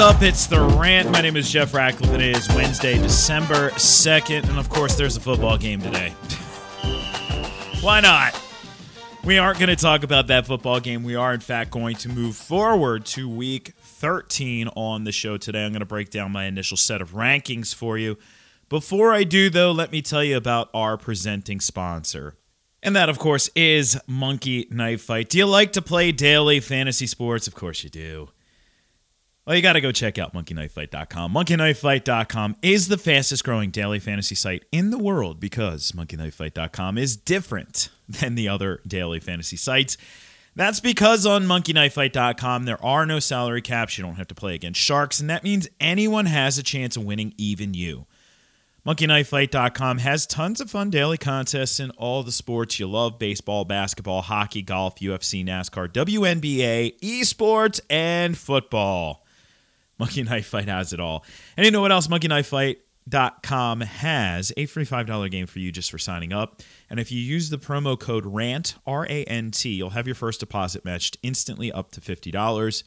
Up? It's the rant. My name is Jeff Ratcliffe. It is Wednesday, December 2nd. And of course, there's a football game today. Why not? We aren't going to talk about that football game. We are, in fact, going to move forward to week 13 on the show today. I'm going to break down my initial set of rankings for you. Before I do, though, let me tell you about our presenting sponsor. And that, of course, is Monkey Knife Fight. Do you like to play daily fantasy sports? Of course you do. Well, you got to go check out monkeyknifefight.com. Monkeyknifefight.com is the fastest growing daily fantasy site in the world because monkeyknifefight.com is different than the other daily fantasy sites. That's because on monkeyknifefight.com there are no salary caps. You don't have to play against sharks, and that means anyone has a chance of winning, even you. MonkeyKnifeFight.com has tons of fun daily contests in all the sports you love baseball, basketball, hockey, golf, UFC, NASCAR, WNBA, esports, and football. Monkey Knife Fight has it all. And you know what else? MonkeyKnifeFight.com has a free $5 game for you just for signing up. And if you use the promo code RANT, R A N T, you'll have your first deposit matched instantly up to $50.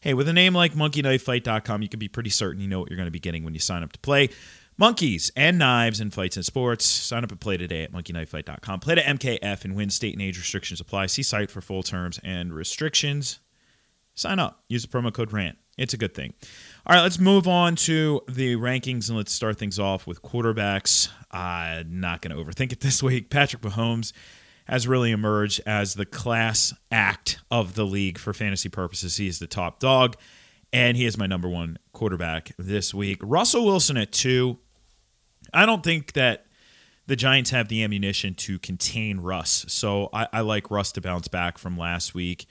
Hey, with a name like MonkeyKnifeFight.com, you can be pretty certain you know what you're going to be getting when you sign up to play. Monkeys and knives and fights and sports. Sign up and play today at monkeyknifefight.com. Play to MKF and win state and age restrictions apply. See site for full terms and restrictions. Sign up. Use the promo code RANT. It's a good thing. All right, let's move on to the rankings and let's start things off with quarterbacks. I'm uh, not going to overthink it this week. Patrick Mahomes has really emerged as the class act of the league for fantasy purposes. He is the top dog, and he is my number one quarterback this week. Russell Wilson at two. I don't think that the Giants have the ammunition to contain Russ, so I, I like Russ to bounce back from last week.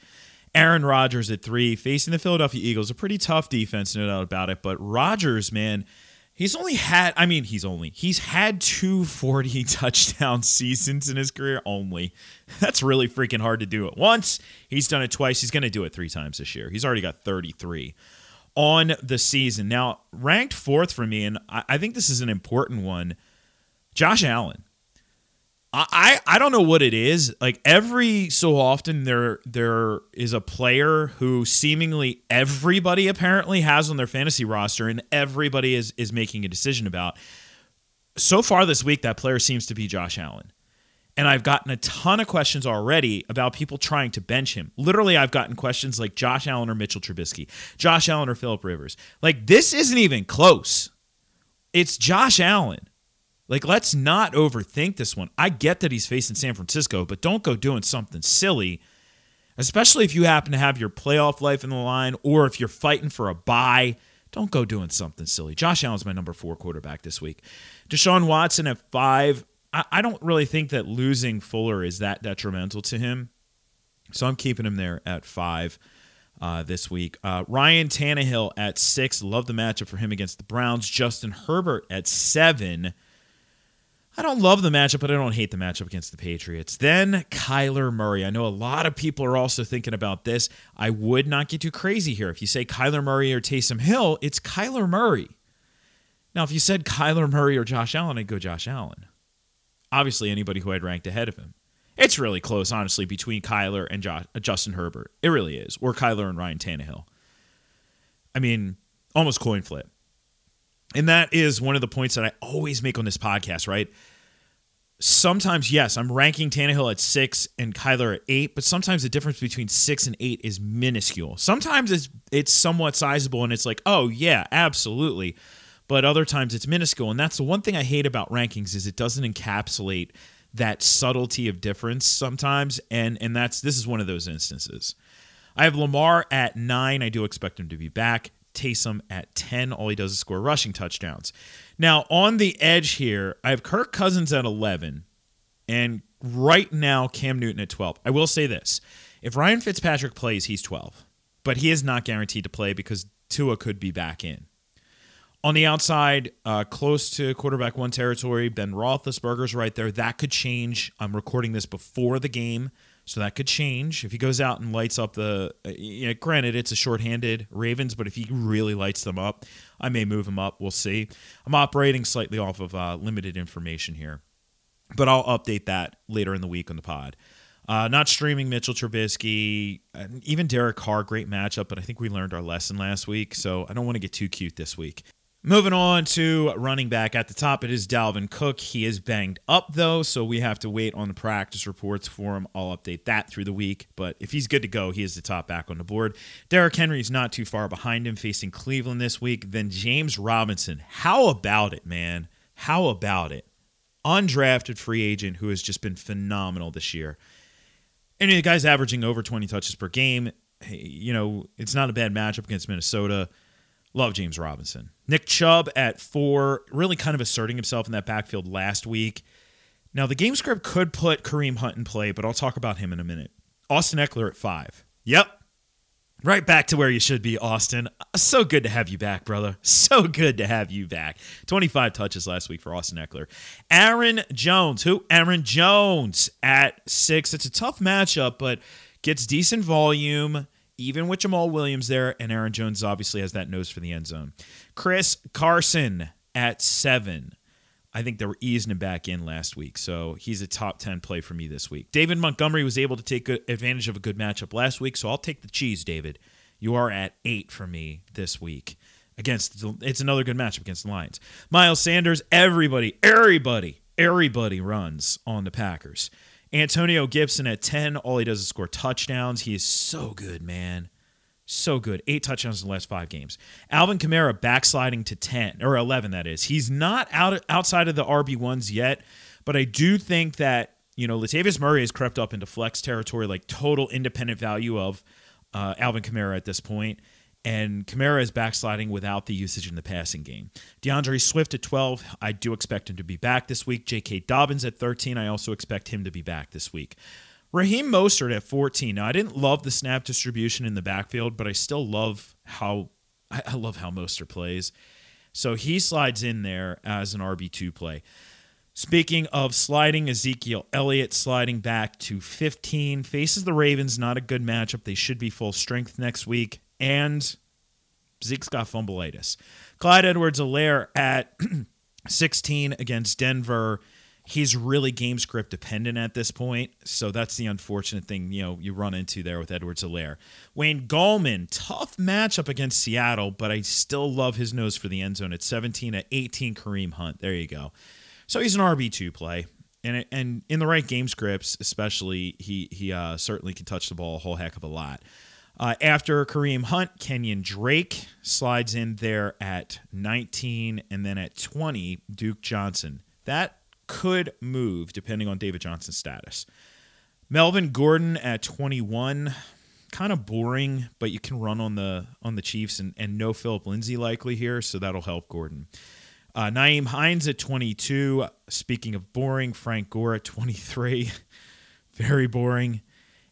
Aaron Rodgers at three, facing the Philadelphia Eagles, a pretty tough defense, no doubt about it. But Rodgers, man, he's only had, I mean, he's only, he's had two 40 touchdown seasons in his career only. That's really freaking hard to do it once. He's done it twice. He's going to do it three times this year. He's already got 33 on the season. Now, ranked fourth for me, and I think this is an important one Josh Allen. I, I don't know what it is. Like every so often there there is a player who seemingly everybody apparently has on their fantasy roster and everybody is is making a decision about. So far this week that player seems to be Josh Allen. And I've gotten a ton of questions already about people trying to bench him. Literally, I've gotten questions like Josh Allen or Mitchell Trubisky, Josh Allen or Philip Rivers. Like, this isn't even close. It's Josh Allen. Like, let's not overthink this one. I get that he's facing San Francisco, but don't go doing something silly, especially if you happen to have your playoff life in the line or if you're fighting for a bye. Don't go doing something silly. Josh Allen's my number four quarterback this week. Deshaun Watson at five. I, I don't really think that losing Fuller is that detrimental to him. So I'm keeping him there at five. Uh, this week. Uh, Ryan Tannehill at six. Love the matchup for him against the Browns. Justin Herbert at seven. I don't love the matchup, but I don't hate the matchup against the Patriots. Then Kyler Murray. I know a lot of people are also thinking about this. I would not get too crazy here. If you say Kyler Murray or Taysom Hill, it's Kyler Murray. Now, if you said Kyler Murray or Josh Allen, I'd go Josh Allen. Obviously, anybody who I'd ranked ahead of him. It's really close, honestly, between Kyler and Justin Herbert. It really is. Or Kyler and Ryan Tannehill. I mean, almost coin flip. And that is one of the points that I always make on this podcast, right? Sometimes, yes, I'm ranking Tannehill at six and Kyler at eight, but sometimes the difference between six and eight is minuscule. Sometimes it's it's somewhat sizable and it's like, oh yeah, absolutely. But other times it's minuscule. And that's the one thing I hate about rankings is it doesn't encapsulate that subtlety of difference sometimes. And and that's this is one of those instances. I have Lamar at nine. I do expect him to be back. Taysom at 10. All he does is score rushing touchdowns. Now, on the edge here, I have Kirk Cousins at 11 and right now Cam Newton at 12. I will say this if Ryan Fitzpatrick plays, he's 12, but he is not guaranteed to play because Tua could be back in. On the outside, uh, close to quarterback one territory, Ben Roethlisberger's right there. That could change. I'm recording this before the game. So that could change if he goes out and lights up the. Uh, you know, granted, it's a shorthanded Ravens, but if he really lights them up, I may move him up. We'll see. I'm operating slightly off of uh, limited information here, but I'll update that later in the week on the pod. Uh, not streaming Mitchell Trubisky, even Derek Carr, great matchup, but I think we learned our lesson last week, so I don't want to get too cute this week. Moving on to running back at the top, it is Dalvin Cook. He is banged up though, so we have to wait on the practice reports for him. I'll update that through the week, but if he's good to go, he is the top back on the board. Derrick Henry is not too far behind him, facing Cleveland this week. Then James Robinson. How about it, man? How about it? Undrafted free agent who has just been phenomenal this year. And the guy's averaging over 20 touches per game. You know, it's not a bad matchup against Minnesota. Love James Robinson. Nick Chubb at four, really kind of asserting himself in that backfield last week. Now, the game script could put Kareem Hunt in play, but I'll talk about him in a minute. Austin Ekeler at five. Yep. Right back to where you should be, Austin. So good to have you back, brother. So good to have you back. 25 touches last week for Austin Ekeler. Aaron Jones. Who? Aaron Jones at six. It's a tough matchup, but gets decent volume even with Jamaal Williams there, and Aaron Jones obviously has that nose for the end zone. Chris Carson at seven. I think they were easing him back in last week, so he's a top 10 play for me this week. David Montgomery was able to take advantage of a good matchup last week, so I'll take the cheese, David. You are at eight for me this week. Against it's another good matchup against the Lions. Miles Sanders, everybody, everybody, everybody runs on the Packers. Antonio Gibson at 10, all he does is score touchdowns. He is so good, man. So good. Eight touchdowns in the last five games. Alvin Kamara backsliding to 10, or 11, that is. He's not out outside of the RB1s yet, but I do think that, you know, Latavius Murray has crept up into flex territory, like total independent value of uh, Alvin Kamara at this point and Kamara is backsliding without the usage in the passing game. D'Andre Swift at 12, I do expect him to be back this week. J.K. Dobbins at 13, I also expect him to be back this week. Raheem Mostert at 14. Now, I didn't love the snap distribution in the backfield, but I still love how I love how Mostert plays. So he slides in there as an RB2 play. Speaking of sliding, Ezekiel Elliott sliding back to 15. Faces the Ravens, not a good matchup. They should be full strength next week and Zeke's got fumbleitis. Clyde Edwards-Helaire at 16 against Denver. He's really game script dependent at this point. So that's the unfortunate thing, you know, you run into there with Edwards-Helaire. Wayne Gallman, tough matchup against Seattle, but I still love his nose for the end zone at 17 at 18 Kareem Hunt. There you go. So he's an RB2 play. And, and in the right game scripts, especially, he he uh, certainly can touch the ball a whole heck of a lot. Uh, after Kareem Hunt, Kenyon Drake slides in there at 19, and then at 20, Duke Johnson. That could move depending on David Johnson's status. Melvin Gordon at 21, kind of boring, but you can run on the on the Chiefs and, and no Philip Lindsay likely here, so that'll help Gordon. Uh, Nyheim Hines at 22. Speaking of boring, Frank Gore at 23. Very boring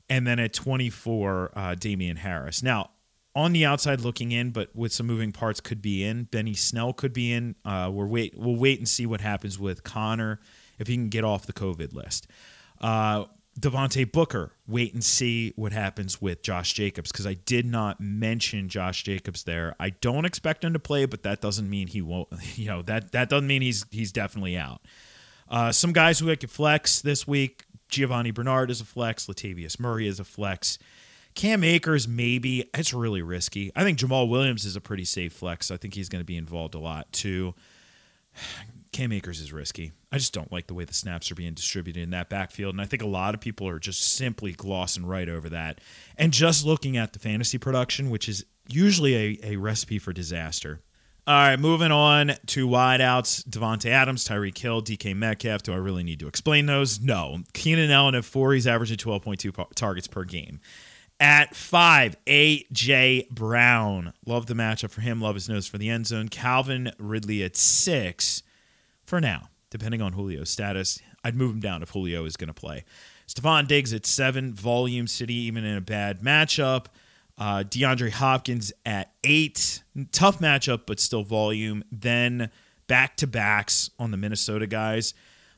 and then at 24, uh, Damien Harris. Now, on the outside looking in, but with some moving parts, could be in. Benny Snell could be in. Uh, we're wait. We'll wait and see what happens with Connor if he can get off the COVID list. Uh, Devontae Booker, wait and see what happens with Josh Jacobs because I did not mention Josh Jacobs there. I don't expect him to play, but that doesn't mean he won't. You know that that doesn't mean he's he's definitely out. Uh, some guys who I could flex this week: Giovani Bernard is a flex. Latavius Murray is a flex. Cam Akers, maybe. It's really risky. I think Jamaal Williams is a pretty safe flex. I think he's going to be involved a lot too. Cam Akers is risky. I just don't like the way the snaps are being distributed in that backfield. And I think a lot of people are just simply glossing right over that and just looking at the fantasy production, which is usually a, a recipe for disaster. All right, moving on to wideouts. Davante Adams, Tyreek Hill, DK Metcalf. Do I really need to explain those? No. Keenan Allen at four. He's averaging 12.2 targets per game. At five, A.J. Brown. Love the matchup for him. Love his nose for the end zone. Calvin Ridley at six for now, depending on Julio's status. I'd move him down if Julio is going to play. Stefon Diggs at seven. Volume City, even in a bad matchup. Uh, DeAndre Hopkins at eight. Tough matchup, but still volume. Then back to backs on the Minnesota guys.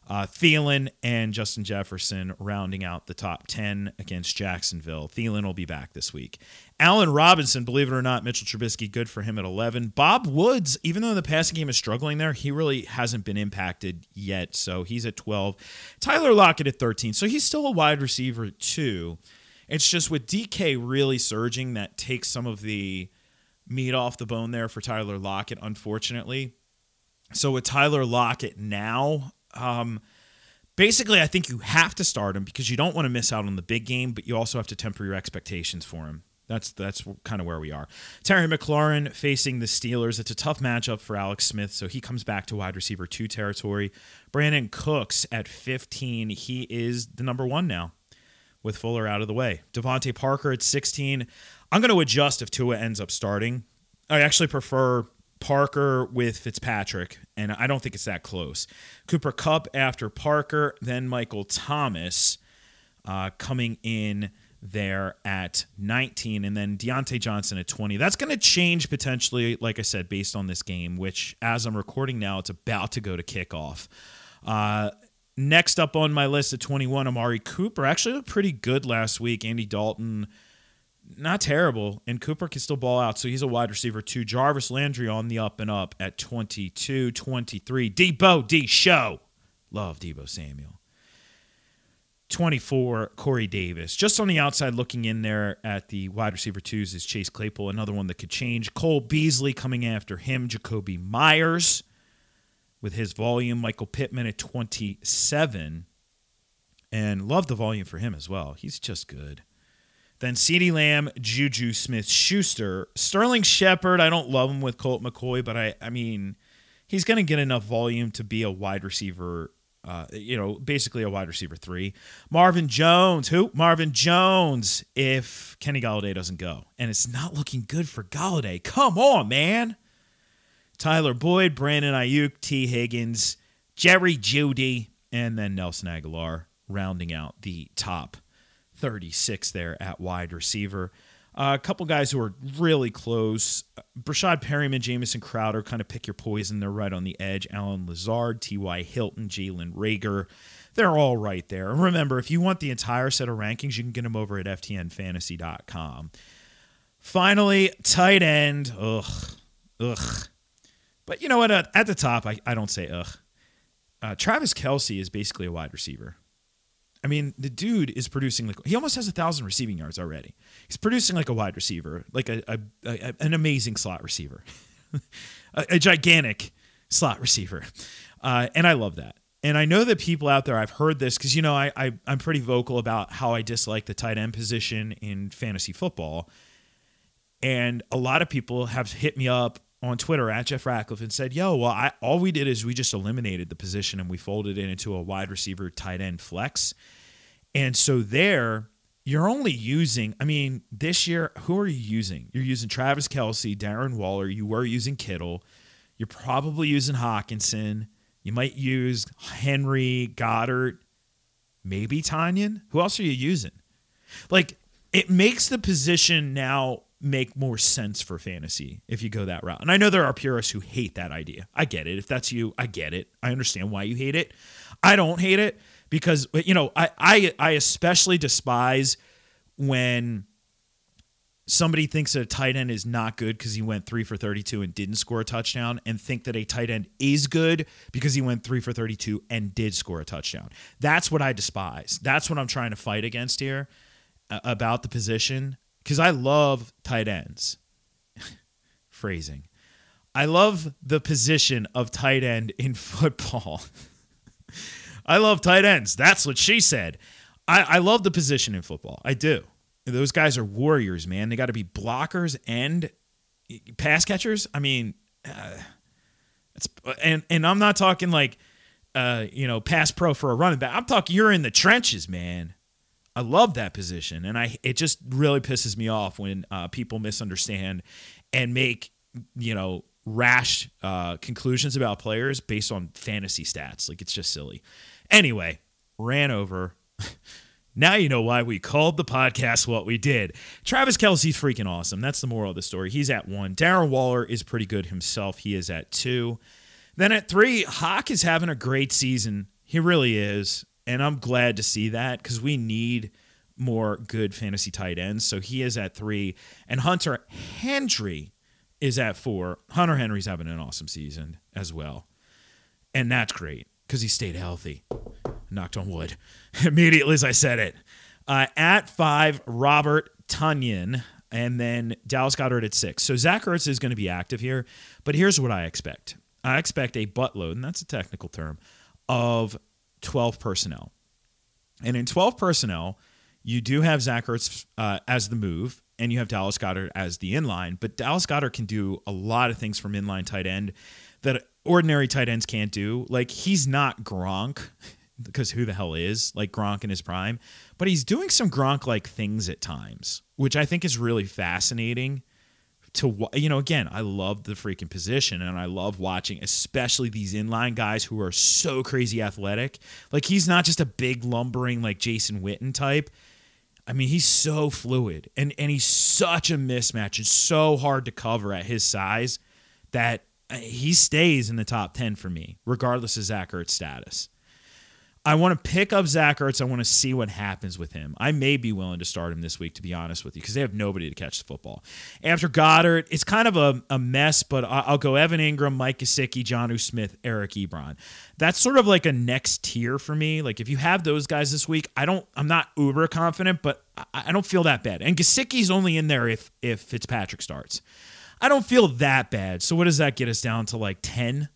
Uh, Thielen and Justin Jefferson rounding out the top 10 against Jacksonville. Thielen will be back this week. Allen Robinson, believe it or not, Mitchell Trubisky, good for him at 11. Bob Woods, even though the passing game is struggling there, he really hasn't been impacted yet. So he's at 12. Tyler Lockett at 13. So he's still a wide receiver, too. It's just with DK really surging, that takes some of the meat off the bone there for Tyler Lockett, unfortunately. So with Tyler Lockett now, um, basically, I think you have to start him because you don't want to miss out on the big game, but you also have to temper your expectations for him. That's that's kind of where we are. Terry McLaurin facing the Steelers. It's a tough matchup for Alex Smith, so he comes back to wide receiver two territory. Brandin Cooks at 15. He is the number one now with Fuller out of the way. DeVante Parker at 16. I'm going to adjust if Tua ends up starting. I actually prefer Parker with Fitzpatrick, and I don't think it's that close. Cooper Kupp after Parker, then Michael Thomas uh, coming in there at 19, and then Diontae Johnson at 20. That's going to change potentially, like I said, based on this game, which as I'm recording now, it's about to go to kickoff. Uh, next up on my list at 21, Amari Cooper actually looked pretty good last week. Andy Dalton not terrible, and Cooper can still ball out, so he's a wide receiver too. Jarvis Landry on the up and up at 22, 23. Deebo D Show. Love Deebo Samuel. 24, Corey Davis. Just on the outside looking in there at the wide receiver twos is Chase Claypool, another one that could change. Cole Beasley coming after him. Jakobi Meyers with his volume. Michael Pittman at 27. And love the volume for him as well. He's just good. Then CeeDee Lamb, Juju Smith Schuster, Sterling Shepard. I don't love him with Colt McCoy, but I, I mean, he's going to get enough volume to be a wide receiver. Uh, you know, basically a wide receiver three. Marvin Jones, who? Marvin Jones, if Kenny Golladay doesn't go. And it's not looking good for Golladay. Come on, man. Tyler Boyd, Brandon Aiyuk, Tee Higgins, Jerry Jeudy, and then Nelson Agholor rounding out the top 36 there at wide receiver. Uh, a couple guys who are really close. Breshad Perriman, Jamison Crowder, kind of pick your poison. They're right on the edge. Allen Lazard, T.Y. Hilton, Jalen Reagor. They're all right there. Remember, if you want the entire set of rankings, you can get them over at FTNFantasy.com. Finally, tight end. Ugh. Ugh. But you know what? At the top, I, I don't say ugh. Uh, Travis Kelce is basically a wide receiver. I mean, the dude is producing like he almost has a thousand receiving yards already. He's producing like a wide receiver, like a, a, a an amazing slot receiver, a, a, gigantic slot receiver, uh, and I love that. And I know that people out there, I've heard this because you know I, I I'm pretty vocal about how I dislike the tight end position in fantasy football, and a lot of people have hit me up on Twitter at Jeff Ratcliffe and said, "Yo, well, I, all we did is we just eliminated the position and we folded it into a wide receiver tight end flex." And so there, you're only using. I mean, this year, who are you using? You're using Travis Kelce, Darren Waller. You were using Kittle. You're probably using Hockenson. You might use Henry Goedert, maybe Tonyan. Who else are you using? Like, it makes the position now make more sense for fantasy if you go that route. And I know there are purists who hate that idea. I get it. If that's you, I get it. I understand why you hate it. I don't hate it because you know, I I I especially despise when somebody thinks that a tight end is not good because he went three for 32 and didn't score a touchdown, and think that a tight end is good because he went three for 32 and did score a touchdown. That's what I despise. That's what I'm trying to fight against here uh, about the position because I love tight ends. Phrasing. I love the position of tight end in football. I love tight ends. That's what she said. I, I love the position in football. I do. Those guys are warriors, man. They got to be blockers and pass catchers. I mean, uh, it's and and I'm not talking like uh, you know pass pro for a running back. I'm talking you're in the trenches, man. I love that position, and I it just really pisses me off when uh, people misunderstand and make you know rash uh, conclusions about players based on fantasy stats. Like it's just silly. Anyway, ran over. now you know why we called the podcast what we did. Travis Kelce's freaking awesome. That's the moral of the story. He's at one. Darren Waller is pretty good himself. He is at two. Then at three, Hawk is having a great season He really is. And I'm glad to see that because we need more good fantasy tight ends. So he is at three. And Hunter Henry is at four. Hunter Henry's having an awesome season as well. And that's great because he stayed healthy. Knocked on wood immediately as I said it. Uh, at five, Robert Tonyan, and then Dallas Goedert at six. So Zach Ertz is going to be active here, but here's what I expect. I expect a buttload, and that's a technical term, of 12 personnel. And in 12 personnel, you do have Zach Ertz uh, as the move, and you have Dallas Goedert as the inline. But Dallas Goedert can do a lot of things from inline tight end that ordinary tight ends can't do. Like he's not Gronk because who the hell is like Gronk in his prime, but he's doing some Gronk like things at times, which I think is really fascinating. To you know, again, I love the freaking position, and I love watching, especially these inline guys who are so crazy athletic. Like he's not just a big lumbering like Jason Witten type. I mean, he's so fluid, and and he's such a mismatch and so hard to cover at his size that uh, he stays in the top 10 for me, regardless of Zach Ertz status. I want to pick up Zach Ertz. I want to see what happens with him. I may be willing to start him this week, to be honest with you, because they have nobody to catch the football. After Goedert, it's kind of a, a mess, but I'll go Evan Engram, Mike Gesicki, Jonnu Smith, Eric Ebron. That's sort of like a next tier for me. Like if you have those guys this week, I don't. I'm not uber confident, but I, I don't feel that bad. And Gesicki's only in there if if Fitzpatrick starts. I don't feel that bad. So what does that get us down to like 10?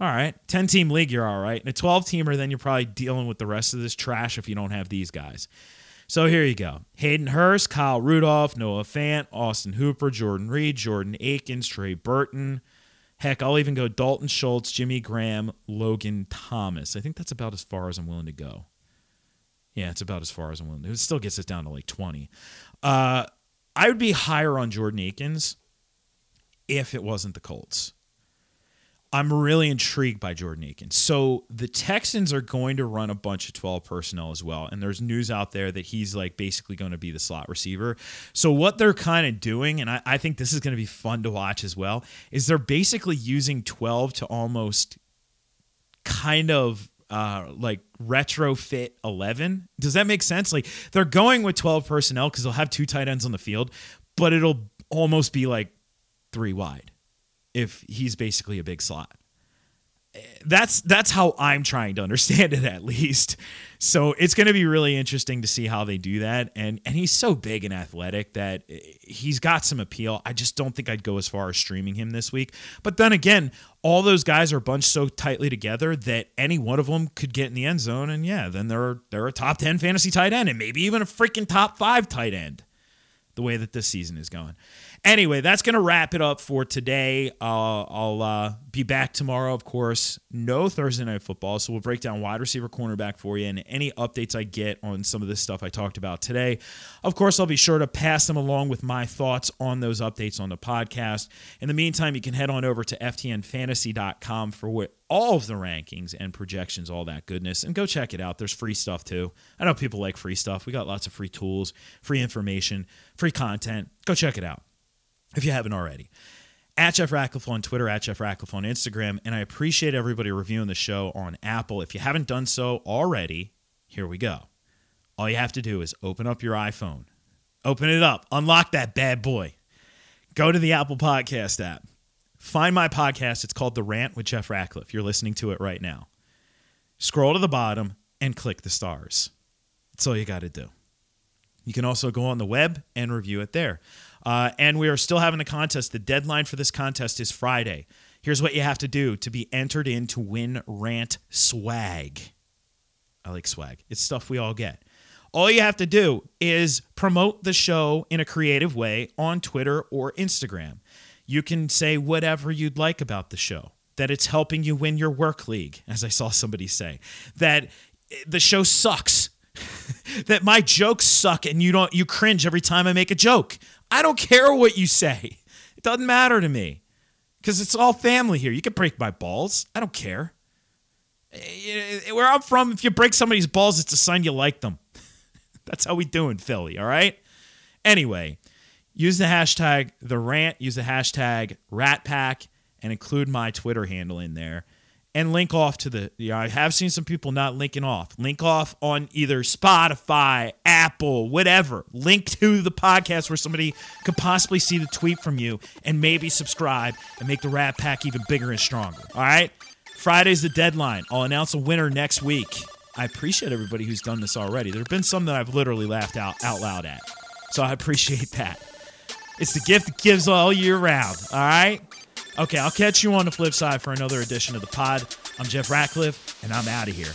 All right. 10 team league, you're all right. In a 12 teamer, then you're probably dealing with the rest of this trash if you don't have these guys. So here you go. Hayden Hurst, Kyle Rudolph, Noah Fant, Austin Hooper, Jordan Reed, Jordan Akins, Trey Burton. Heck, I'll even go Dalton Schultz, Jimmy Graham, Logan Thomas. I think that's about as far as I'm willing to go. Yeah, it's about as far as I'm willing to. It still gets us down to like 20. Uh, I would be higher on Jordan Akins if it wasn't the Colts. I'm really intrigued by Jordan Akins. So the Texans are going to run a bunch of 12 personnel as well. And there's news out there that he's like basically going to be the slot receiver. So what they're kind of doing, and I, I think this is going to be fun to watch as well, is they're basically using 12 to almost kind of uh, like retrofit 11. Does that make sense? Like they're going with 12 personnel because they'll have two tight ends on the field, but it'll almost be like three wide if he's basically a big slot. That's that's how I'm trying to understand it at least. So it's going to be really interesting to see how they do that and and he's so big and athletic that he's got some appeal. I just don't think I'd go as far as streaming him this week. But then again, all those guys are bunched so tightly together that any one of them could get in the end zone and yeah, then they're they're a top 10 fantasy tight end and maybe even a freaking top 5 tight end the way that this season is going. Anyway, that's going to wrap it up for today. Uh, I'll uh, be back tomorrow, of course. No Thursday night football, so we'll break down wide receiver cornerback for you and any updates I get on some of this stuff I talked about today. Of course, I'll be sure to pass them along with my thoughts on those updates on the podcast. In the meantime, you can head on over to ftnfantasy.com for what all of the rankings and projections, all that goodness, and go check it out. There's free stuff too. I know people like free stuff. We got lots of free tools, free information, free content. Go check it out if you haven't already. At Jeff Ratcliffe on Twitter, at Jeff Ratcliffe on Instagram, and I appreciate everybody reviewing the show on Apple. If you haven't done so already, here we go. All you have to do is open up your iPhone, open it up, unlock that bad boy, go to the Apple Podcast app, find my podcast. It's called The Rant with Jeff Ratcliffe. You're listening to it right now. Scroll to the bottom and click the stars. That's all you got to do. You can also go on the web and review it there. Uh, and we are still having a contest. The deadline for this contest is Friday. Here's what you have to do to be entered in to win rant swag. I like swag, it's stuff we all get. All you have to do is promote the show in a creative way on Twitter or Instagram. You can say whatever you'd like about the show, that it's helping you win your work league, as I saw somebody say, that the show sucks. that my jokes suck and you don't you cringe every time I make a joke. I don't care what you say. It doesn't matter to me because it's all family here. You can break my balls. I don't care. Eh, where I'm from, if you break somebody's balls, it's a sign you like them. That's how we do in Philly, all right? Anyway, use the hashtag the rant, use the hashtag rat pack, and include my Twitter handle in there. And link off to the. Yeah, I have seen some people not linking off. Link off on either Spotify, Apple, whatever. Link to the podcast where somebody could possibly see the tweet from you and maybe subscribe and make the Rat Pack even bigger and stronger. All right. Friday's the deadline. I'll announce a winner next week. I appreciate everybody who's done this already. There have been some that I've literally laughed out out loud at, so I appreciate that. It's the gift that gives all year round. All right. Okay, I'll catch you on the flip side for another edition of the pod. I'm Jeff Ratcliffe, and I'm out of here.